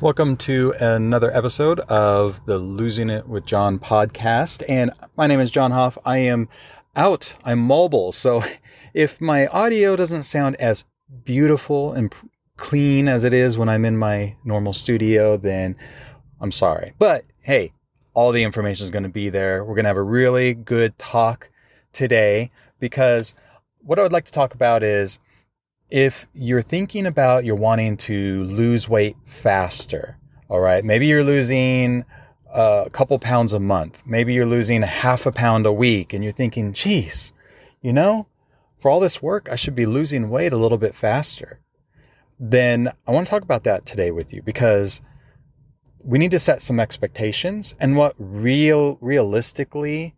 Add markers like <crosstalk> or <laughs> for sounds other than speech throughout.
Welcome to another episode of the Losing It with John podcast. And my name is John Hoff. I am out, I'm mobile. So <laughs> if my audio doesn't sound as beautiful and clean as it is when I'm in my normal studio, then I'm sorry. But hey, all the information is going to be there. We're going to have a really good talk today because what I would like to talk about is if you're thinking about you're wanting to lose weight faster, all right, maybe you're losing a couple pounds a month, maybe you're losing a half a pound a week, and you're thinking, geez, you know, for all this work, I should be losing weight a little bit faster. Then I want to talk about that today with you because we need to set some expectations and what real realistically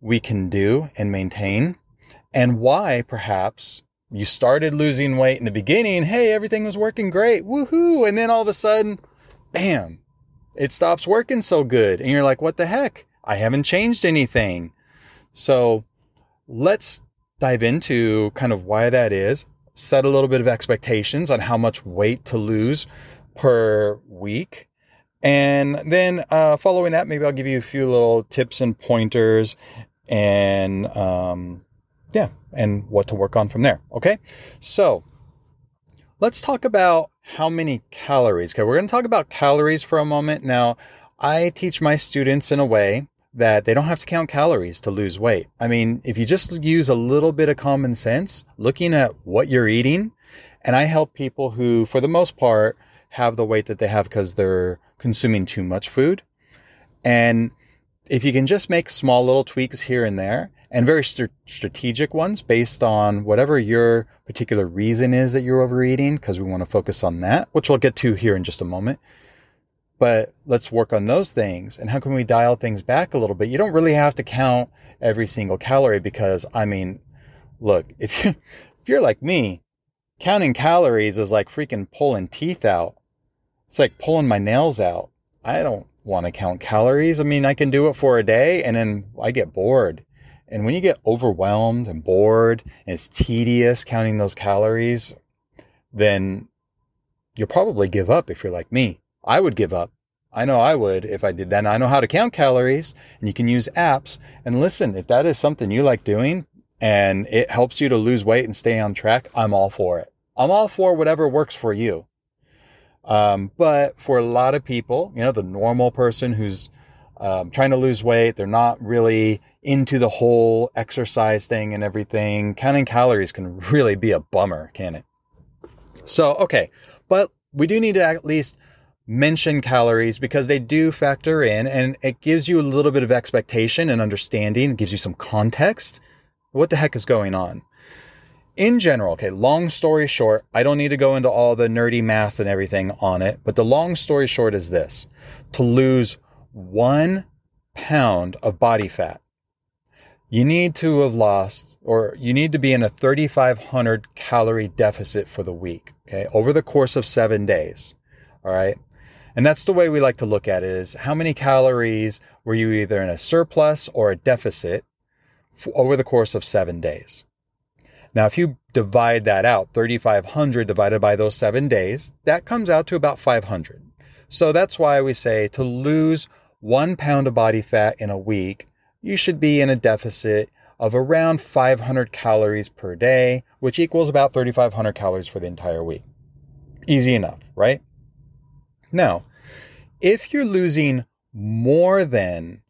we can do and maintain and why perhaps you started losing weight in the beginning. Hey, everything was working great. Woohoo. And then all of a sudden, bam, it stops working so good. And you're like, what the heck? I haven't changed anything. So let's dive into kind of why that is, set a little bit of expectations on how much weight to lose per week. And then uh, following that, maybe I'll give you a few little tips and pointers and um, yeah, and what to work on from there. Okay. So let's talk about how many calories. Okay. We're going to talk about calories for a moment. Now, I teach my students in a way that they don't have to count calories to lose weight. I mean, if you just use a little bit of common sense, looking at what you're eating, and I help people who, for the most part, have the weight that they have because they're consuming too much food. And if you can just make small little tweaks here and there, and very st- strategic ones based on whatever your particular reason is that you're overeating, because we want to focus on that, which we'll get to here in just a moment. But let's work on those things. And how can we dial things back a little bit? You don't really have to count every single calorie because, I mean, look, if you <laughs> if you're like me, counting calories is like freaking pulling teeth out. It's like pulling my nails out. I don't want to count calories. I mean, I can do it for a day and then I get bored. And when you get overwhelmed and bored and it's tedious counting those calories, then you'll probably give up if you're like me. I would give up. I know I would if I did that. And I know how to count calories and you can use apps. And listen, if that is something you like doing and it helps you to lose weight and stay on track, I'm all for it. I'm all for whatever works for you. Um, but for a lot of people, you know, the normal person who's um, trying to lose weight, they're not really into the whole exercise thing and everything. Counting calories can <laughs> really be a bummer, can it? So, okay, but we do need to at least mention calories because they do factor in and it gives you a little bit of expectation and understanding, it gives you some context. What the heck is going on? in general, okay, long story short, I don't need to go into all the nerdy math and everything on it, but the long story short is this to lose one pound of body fat, you need to have lost, or you need to be in a 3,500 calorie deficit for the week, okay, over the course of seven days. All right. And that's the way we like to look at it is how many calories were you either in a surplus or a deficit over the course of seven days. Now, if you divide that out, 3,500 divided by those seven days, that comes out to about 500. So that's why we say to lose one pound of body fat in a week, you should be in a deficit of around 500 calories per day, which equals about 3,500 calories for the entire week. Easy enough, right? Now, if you're losing more than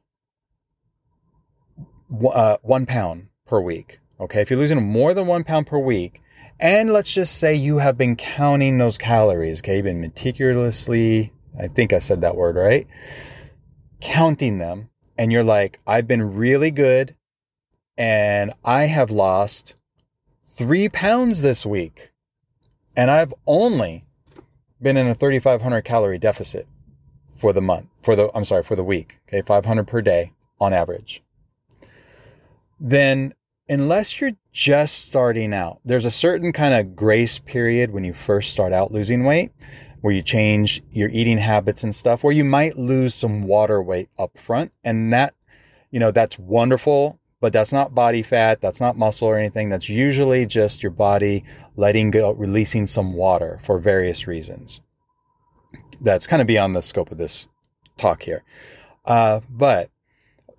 uh, one pound per week, Okay. If you're losing more than one pound per week, and let's just say you have been counting those calories, okay, you've been meticulously, I think I said that word right, counting them, and you're like, I've been really good and I have lost three pounds this week. And I've only been in a 3,500 calorie deficit for the month, for the, I'm sorry, for the week. Okay. 500 per day on average. Then unless you're just starting out, there's a certain kind of grace period when you first start out losing weight where you change your eating habits and stuff, where you might lose some water weight up front. And that, you know, that's wonderful, but that's not body fat. That's not muscle or anything. That's usually just your body letting go, releasing some water for various reasons. that's kind of beyond the scope of this talk here. Uh, but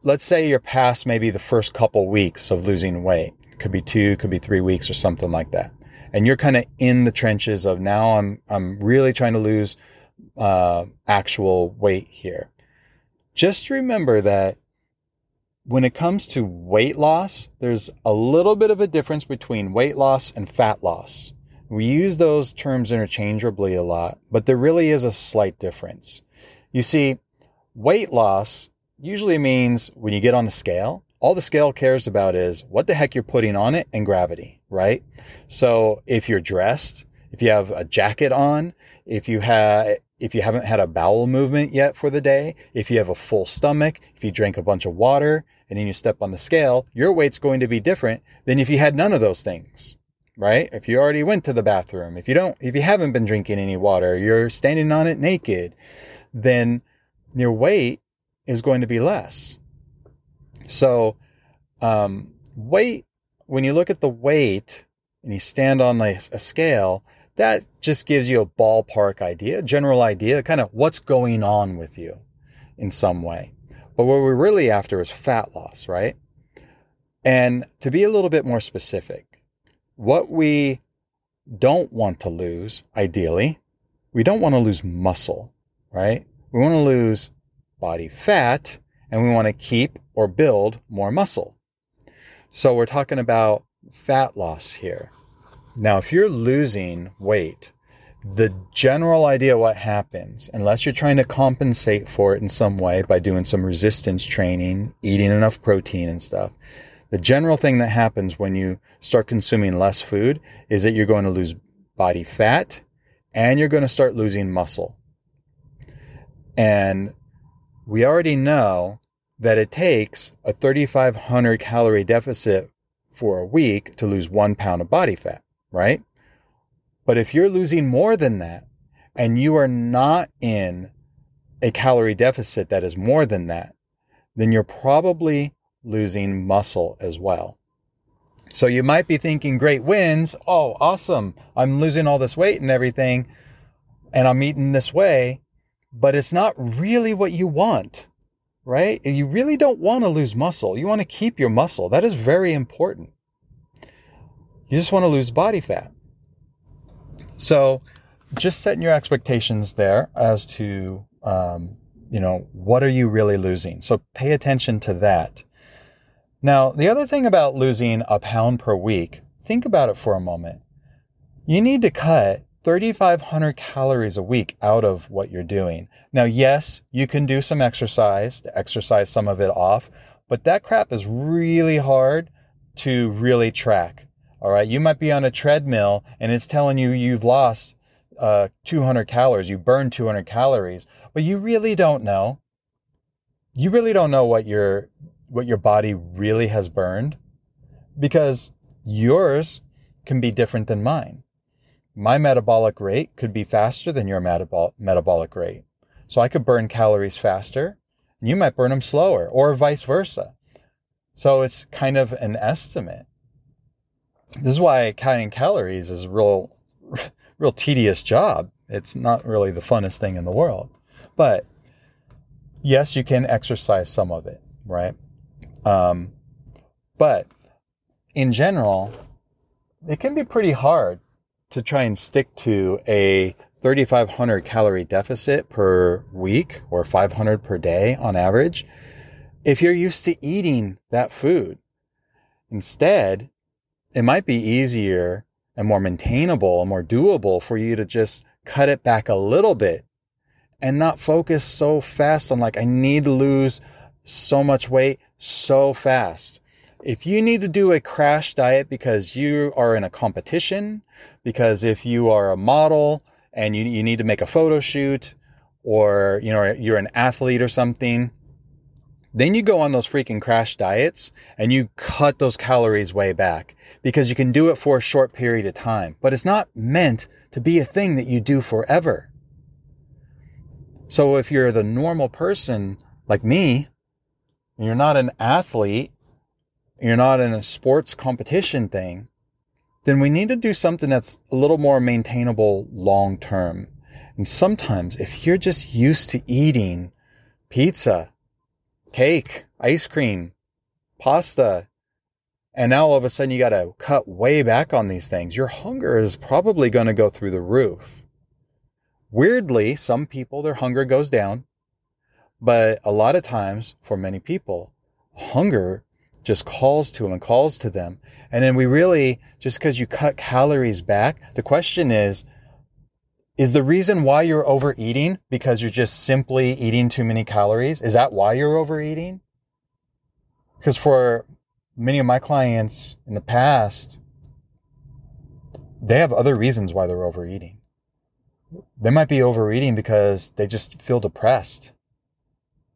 let's say you're past maybe the first couple weeks of losing weight. Could be two, could be three weeks or something like that. And you're kind of in the trenches of now I'm, I'm really trying to lose, uh, actual weight here. Just remember that when it comes to weight loss, there's a little bit of a difference between weight loss and fat loss. We use those terms interchangeably a lot, but there really is a slight difference. You see, weight loss usually means when you get on a scale, all the scale cares about is what the heck you're putting on it and gravity, right? So if you're dressed, if you have a jacket on, if you have if you haven't had a bowel movement yet for the day, if you have a full stomach, if you drink a bunch of water and then you step on the scale, your weight's going to be different than if you had none of those things. Right? If you already went to the bathroom, if you don't, if you haven't been drinking any water, you're standing on it naked, then your weight is going to be less. So, um, weight, when you look at the weight and you stand on a, scale, that just gives you a ballpark idea, a general idea, kind of what's going on with you in some way. But what we're really after is fat loss, right? And to be a little bit more specific, what we don't want to lose, ideally, we don't want to lose muscle, right? We want to lose body fat and we want to keep or build more muscle. So we're talking about fat loss here. Now, if you're losing weight, the general idea what happens, unless you're trying to compensate for it in some way by doing some resistance training, eating enough protein and stuff, the general thing that happens when you start consuming less food is that you're going to lose body fat and you're going to start losing muscle. And we already know that it takes a 3,500 calorie deficit for a week to lose one pound of body fat, right? But if you're losing more than that and you are not in a calorie deficit that is more than that, then you're probably losing muscle as well. So you might be thinking great wins. Oh, awesome. I'm losing all this weight and everything and I'm eating this way but it's not really what you want, right? You really don't want to lose muscle. You want to keep your muscle. That is very important. You just want to lose body fat. So, just setting your expectations there as to, um, you know, what are you really losing? So, pay attention to that. Now, the other thing about losing a pound per week, think about it for a moment. You need to cut 3,500 calories a week out of what you're doing. Now, yes, you can do some exercise to exercise some of it off, but that crap is really hard to really track. All right. You might be on a treadmill and it's telling you you've lost uh, 200 calories, you burned 200 calories, but you really don't know. You really don't know what your, what your body really has burned because yours can be different than mine my metabolic rate could be faster than your metabol- metabolic rate. So I could burn calories faster and you might burn them slower or vice versa. So it's kind of an estimate. This is why counting calories is a real, <laughs> real tedious job. It's not really the funnest thing in the world. But yes, you can exercise some of it, right? Um, but in general, it can be pretty hard to try and stick to a 3,500 calorie deficit per week or 500 per day on average if you're used to eating that food. Instead, it might be easier and more maintainable and more doable for you to just cut it back a little bit and not focus so fast on like, I need to lose so much weight so fast. If you need to do a crash diet because you are in a competition because if you are a model and you, you need to make a photo shoot or you know you're an athlete or something then you go on those freaking crash diets and you cut those calories way back because you can do it for a short period of time. But it's not meant to be a thing that you do forever. So if you're the normal person like me you're not an athlete you're not in a sports competition thing then we need to do something that's a little more maintainable long term. And sometimes if you're just used to eating pizza, cake, ice cream, pasta, and now all of a sudden you got to cut way back on these things, your hunger is probably going to go through the roof. Weirdly, some people, their hunger goes down. But a lot of times, for many people, hunger just calls to them and calls to them. And then we really, just because you cut calories back, the question is, is the reason why you're overeating because you're just simply eating too many calories? Is that why you're overeating? Because for many of my clients in the past, they have other reasons why they're overeating. They might be overeating because they just feel depressed.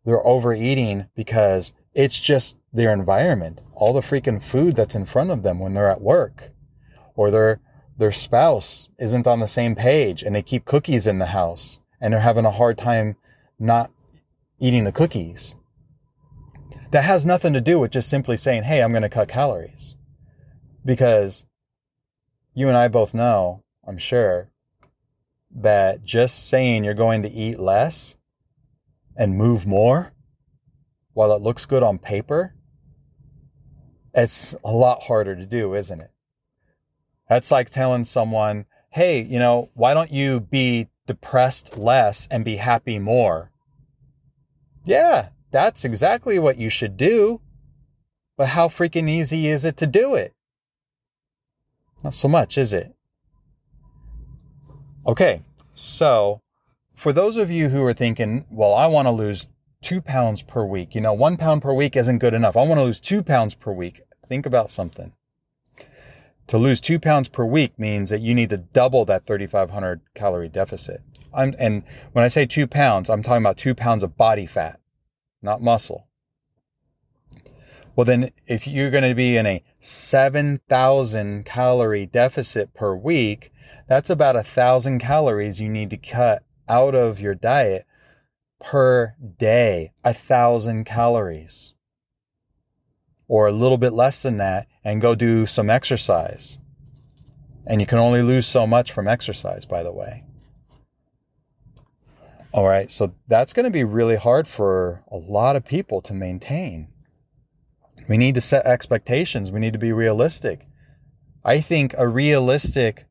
They're overeating because it's just their environment, all the freaking food that's in front of them when they're at work, or their their spouse isn't on the same page and they keep cookies in the house and they're having a hard time not eating the cookies. That has nothing to do with just simply saying, "Hey, I'm going to cut calories." Because you and I both know, I'm sure, that just saying you're going to eat less and move more while it looks good on paper, it's a lot harder to do, isn't it? That's like telling someone, hey, you know, why don't you be depressed less and be happy more? Yeah, that's exactly what you should do. But how freaking easy is it to do it? Not so much, is it? Okay, so for those of you who are thinking, well, I want to lose two pounds per week. You know, one pound per week isn't good enough. I want to lose two pounds per week. Think about something. To lose two pounds per week means that you need to double that 3,500 calorie deficit. I'm, and when I say two pounds, I'm talking about two pounds of body fat, not muscle. Well, then if you're going to be in a 7,000 calorie deficit per week, that's about a thousand calories you need to cut out of your diet per day, a thousand calories, or a little bit less than that, and go do some exercise. And you can only lose so much from exercise, by the way. All right, so that's going to be really hard for a lot of people to maintain. We need to set expectations, we need to be realistic. I think a realistic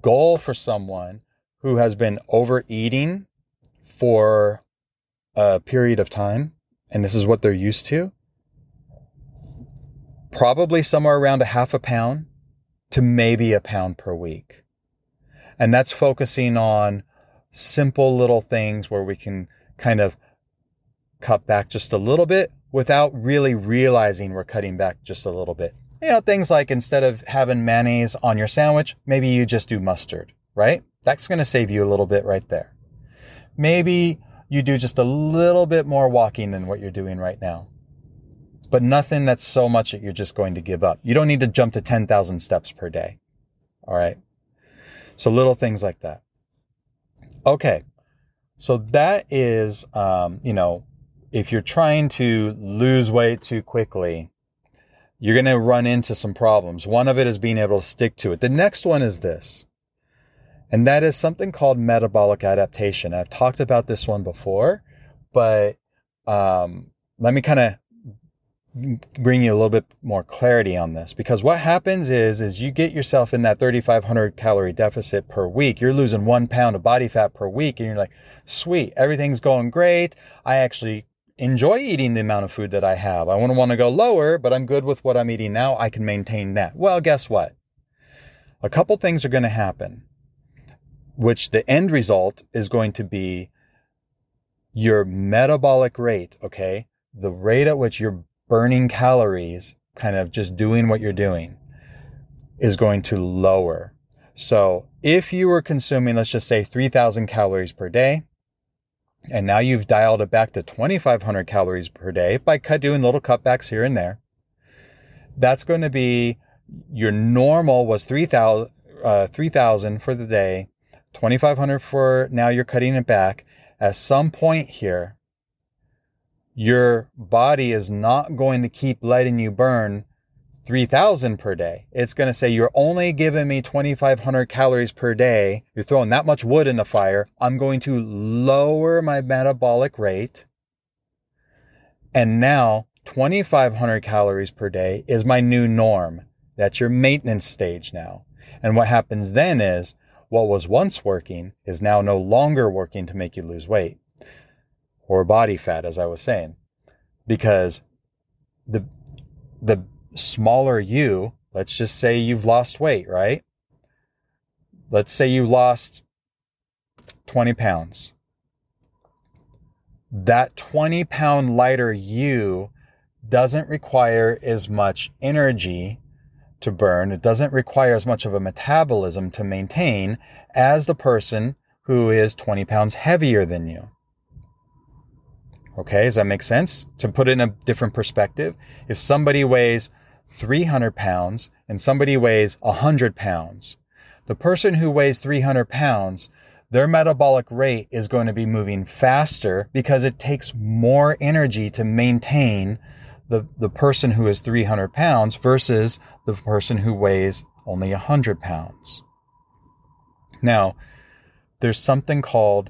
goal for someone who has been overeating for a period of time, and this is what they're used to, probably somewhere around a half a pound to maybe a pound per week. And that's focusing on simple little things where we can kind of cut back just a little bit without really realizing we're cutting back just a little bit. You know, things like instead of having mayonnaise on your sandwich, maybe you just do mustard, right? That's going to save you a little bit right there. Maybe you do just a little bit more walking than what you're doing right now. But nothing that's so much that you're just going to give up. You don't need to jump to 10,000 steps per day. All right. So little things like that. Okay. So that is, um, you know, if you're trying to lose weight too quickly, you're going to run into some problems. One of it is being able to stick to it. The next one is this and that is something called metabolic adaptation. I've talked about this one before, but um, let me kind of bring you a little bit more clarity on this because what happens is is you get yourself in that 3500 calorie deficit per week. You're losing one pound of body fat per week and you're like sweet everything's going great. I actually enjoy eating the amount of food that i have. I wouldn't want to go lower but i'm good with what i'm eating now. I can maintain that. Well guess what? A couple things are going to happen which the end result is going to be your metabolic rate, okay? The rate at which you're burning calories, kind of just doing what you're doing, is going to lower. So if you were consuming, let's just say 3,000 calories per day, and now you've dialed it back to 2,500 calories per day by doing little cutbacks here and there, that's going to be your normal was 3,000 uh, 3, for the day 2500 for now you're cutting it back. At some point here, your body is not going to keep letting you burn 3000 per day. It's going to say you're only giving me 2500 calories per day. You're throwing that much wood in the fire. I'm going to lower my metabolic rate. And now 2500 calories per day is my new norm. That's your maintenance stage now. And what happens then is what was once working is now no longer working to make you lose weight or body fat, as I was saying, because the, the smaller you, let's just say you've lost weight, right? Let's say you lost 20 pounds. That 20 pound lighter you doesn't require as much energy to burn. It doesn't require as much of a metabolism to maintain as the person who is 20 pounds heavier than you. Okay, does that make sense? To put it in a different perspective, if somebody weighs 300 pounds and somebody weighs 100 pounds, the person who weighs 300 pounds, their metabolic rate is going to be moving faster because it takes more energy to maintain the, the person who is 300 pounds versus the person who weighs only 100 pounds. Now, there's something called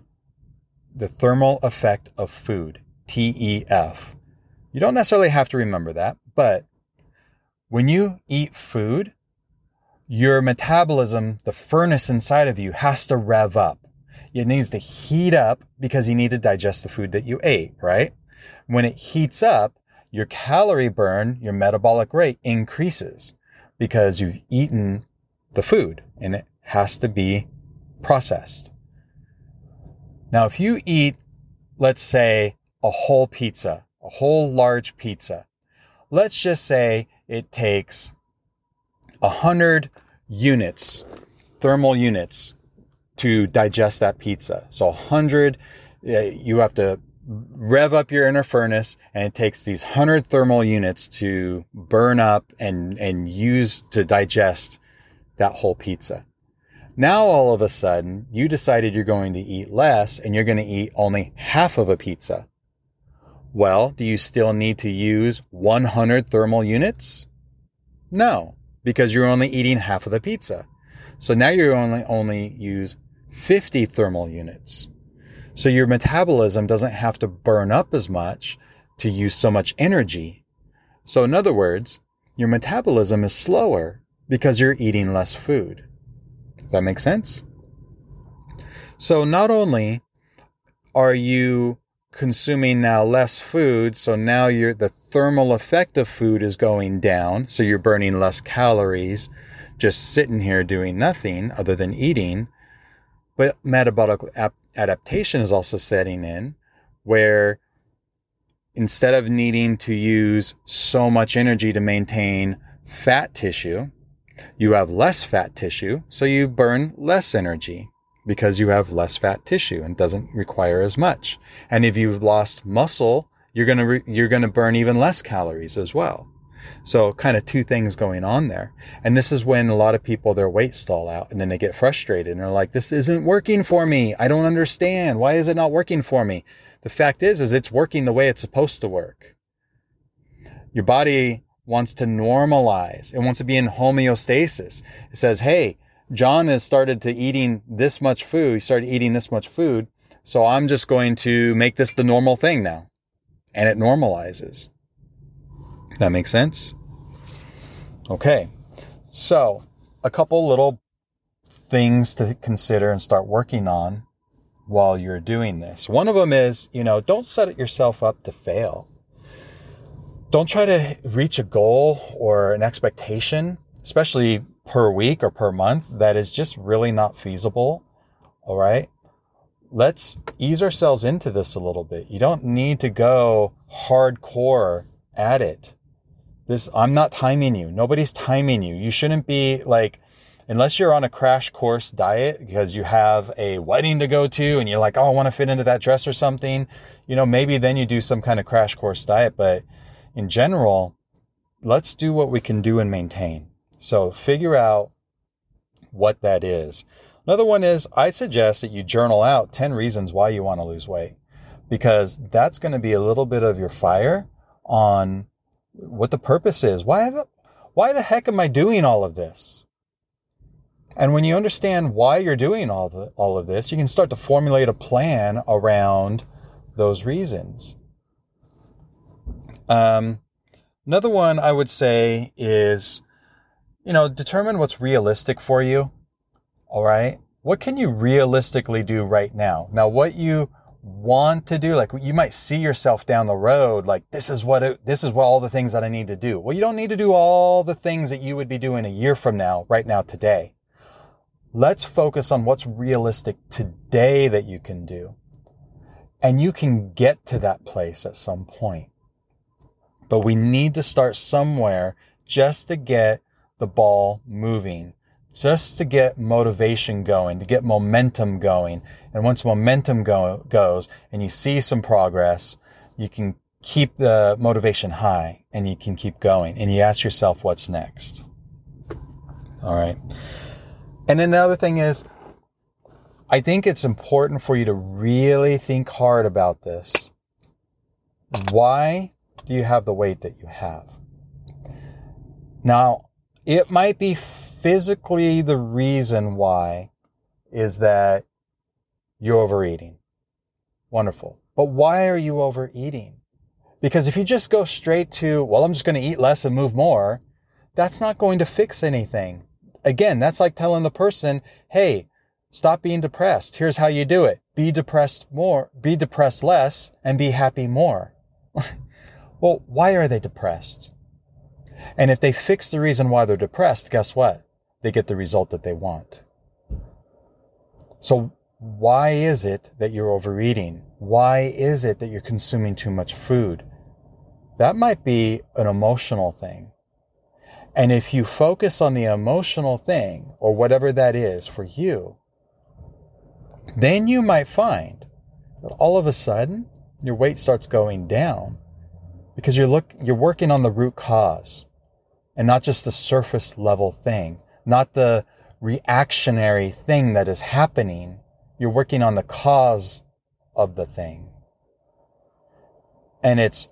the thermal effect of food, TEF. You don't necessarily have to remember that, but when you eat food, your metabolism, the furnace inside of you has to rev up. It needs to heat up because you need to digest the food that you ate, right? When it heats up, your calorie burn, your metabolic rate increases because you've eaten the food and it has to be processed. Now, if you eat, let's say, a whole pizza, a whole large pizza, let's just say it takes 100 units, thermal units, to digest that pizza. So 100, eh, you have to rev up your inner furnace and it takes these 100 thermal units to burn up and, and use to digest that whole pizza. Now all of a sudden you decided you're going to eat less and you're going to eat only half of a pizza. Well, do you still need to use 100 thermal units? No, because you're only eating half of the pizza. So now you only only use 50 thermal units. So your metabolism doesn't have to burn up as much to use so much energy. So in other words, your metabolism is slower because you're eating less food. Does that make sense? So not only are you consuming now less food, so now you're, the thermal effect of food is going down, so you're burning less calories just sitting here doing nothing other than eating. But metabolic ap- adaptation is also setting in where instead of needing to use so much energy to maintain fat tissue, you have less fat tissue, so you burn less energy because you have less fat tissue and doesn't require as much. And if you've lost muscle, you're going to re- you're going to burn even less calories as well. So kind of two things going on there. And this is when a lot of people their weight stall out and then they get frustrated and they're like this isn't working for me. I don't understand. Why is it not working for me? The fact is is it's working the way it's supposed to work. Your body wants to normalize. It wants to be in homeostasis. It says, "Hey, John has started to eating this much food. He started eating this much food. So I'm just going to make this the normal thing now. And it normalizes. That makes sense? Okay. So a couple little things to consider and start working on while you're doing this. One of them is, you know, don't set yourself up to fail. Don't try to reach a goal or an expectation, especially per week or per month that is just really not feasible. All right. Let's ease ourselves into this a little bit. You don't need to go hardcore at it. This, I'm not timing you. Nobody's timing you. You shouldn't be like, unless you're on a crash course diet because you have a wedding to go to and you're like, oh, I want to fit into that dress or something, you know, maybe then you do some kind of crash course diet. But in general, let's do what we can do and maintain. So figure out what that is. Another one is I suggest that you journal out 10 reasons why you want to lose weight because that's going to be a little bit of your fire on what the purpose is. Why the, why the heck am I doing all of this? And when you understand why you're doing all, the, all of this, you can start to formulate a plan around those reasons. Um, another one I would say is, you know, determine what's realistic for you. All right. What can you realistically do right now? Now, what you want to do, like you might see yourself down the road, like this is what, it, this is what all the things that I need to do. Well, you don't need to do all the things that you would be doing a year from now, right now, today. Let's focus on what's realistic today that you can do. And you can get to that place at some point. But we need to start somewhere just to get the ball moving, just to get motivation going, to get momentum going. And once momentum go, goes and you see some progress, you can keep the motivation high and you can keep going and you ask yourself what's next. All right. And then the other thing is, I think it's important for you to really think hard about this. Why do you have the weight that you have? Now, it might be physically the reason why is that you're overeating. Wonderful. But why are you overeating? Because if you just go straight to, well, I'm just going to eat less and move more, that's not going to fix anything again, that's like telling the person, hey, stop being depressed. Here's how you do it. Be depressed more, be depressed less, and be happy more. <laughs> well, why are they depressed? And if they fix the reason why they're depressed, guess what? They get the result that they want. So why is it that you're overeating? Why is it that you're consuming too much food? That might be an emotional thing. And if you focus on the emotional thing or whatever that is for you, then you might find that all of a sudden your weight starts going down because you're look you're working on the root cause and not just the surface level thing, not the reactionary thing that is happening. You're working on the cause of the thing. And it's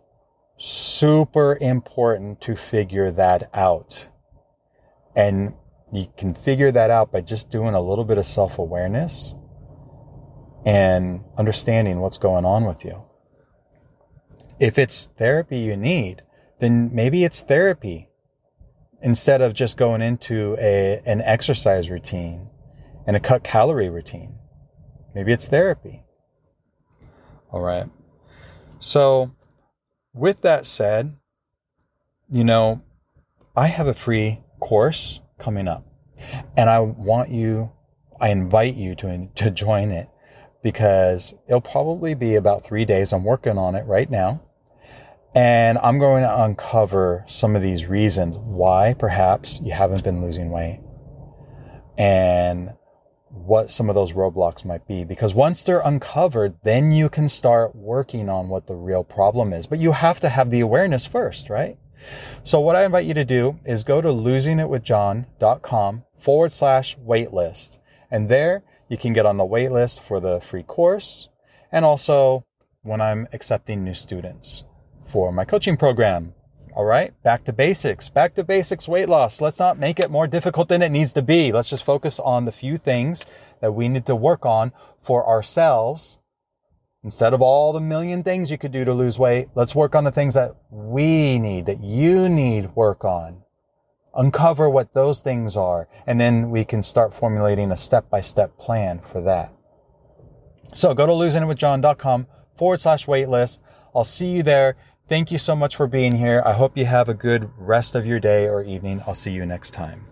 super important to figure that out. And you can figure that out by just doing a little bit of self awareness and understanding what's going on with you. If it's therapy you need, then maybe it's therapy instead of just going into a, an exercise routine and a cut calorie routine. Maybe it's therapy. All right. So with that said, you know, I have a free course coming up and I want you, I invite you to, to join it because it'll probably be about three days. I'm working on it right now. And I'm going to uncover some of these reasons why perhaps you haven't been losing weight and what some of those roadblocks might be. Because once they're uncovered, then you can start working on what the real problem is. But you have to have the awareness first, right? So what I invite you to do is go to losingitwithjohn.com forward slash waitlist. And there you can get on the waitlist for the free course and also when I'm accepting new students for my coaching program. All right, back to basics. Back to basics weight loss. Let's not make it more difficult than it needs to be. Let's just focus on the few things that we need to work on for ourselves. Instead of all the million things you could do to lose weight, let's work on the things that we need, that you need work on. Uncover what those things are, and then we can start formulating a step by step plan for that. So go to losingitwithjohn.com forward slash waitlist. I'll see you there. Thank you so much for being here. I hope you have a good rest of your day or evening. I'll see you next time.